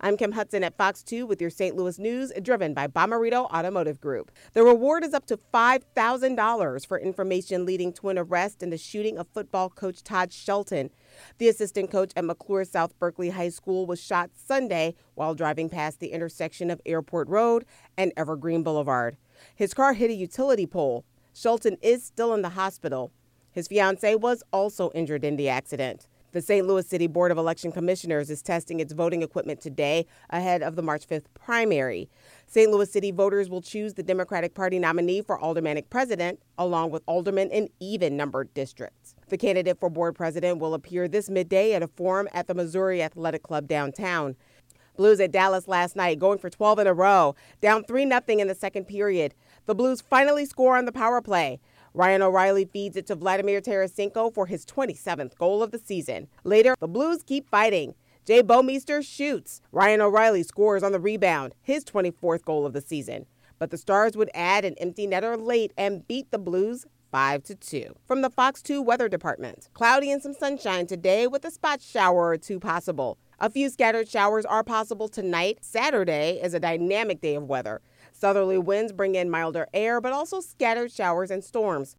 I'm Kim Hudson at Fox 2 with your St. Louis news, driven by Bommarito Automotive Group. The reward is up to $5,000 for information leading to an arrest in the shooting of football coach Todd Shelton. The assistant coach at McCluer South Berkeley High School was shot Sunday while driving past the intersection of Airport Road and Evergreen Boulevard. His car hit a utility pole. Shelton is still in the hospital. His fiancee was also injured in the accident. The St. Louis City Board of Election Commissioners is testing its voting equipment today ahead of the March 5th primary. St. Louis City voters will choose the Democratic Party nominee for aldermanic president, along with aldermen in even numbered districts. The candidate for board president will appear this midday at a forum at the Missouri Athletic Club downtown. Blues at Dallas last night, going for 12 in a row, down 3 0 in the second period. The Blues finally score on the power play. Ryan O'Reilly feeds it to Vladimir Tarasenko for his 27th goal of the season. Later, the Blues keep fighting. Jay Bouwmeester shoots. Ryan O'Reilly scores on the rebound, his 24th goal of the season. But the Stars would add an empty netter late and beat the Blues 5 to 2. From the Fox 2 Weather Department. Cloudy and some sunshine today with a spot shower or two possible. A few scattered showers are possible tonight. Saturday is a dynamic day of weather. Southerly winds bring in milder air, but also scattered showers and storms.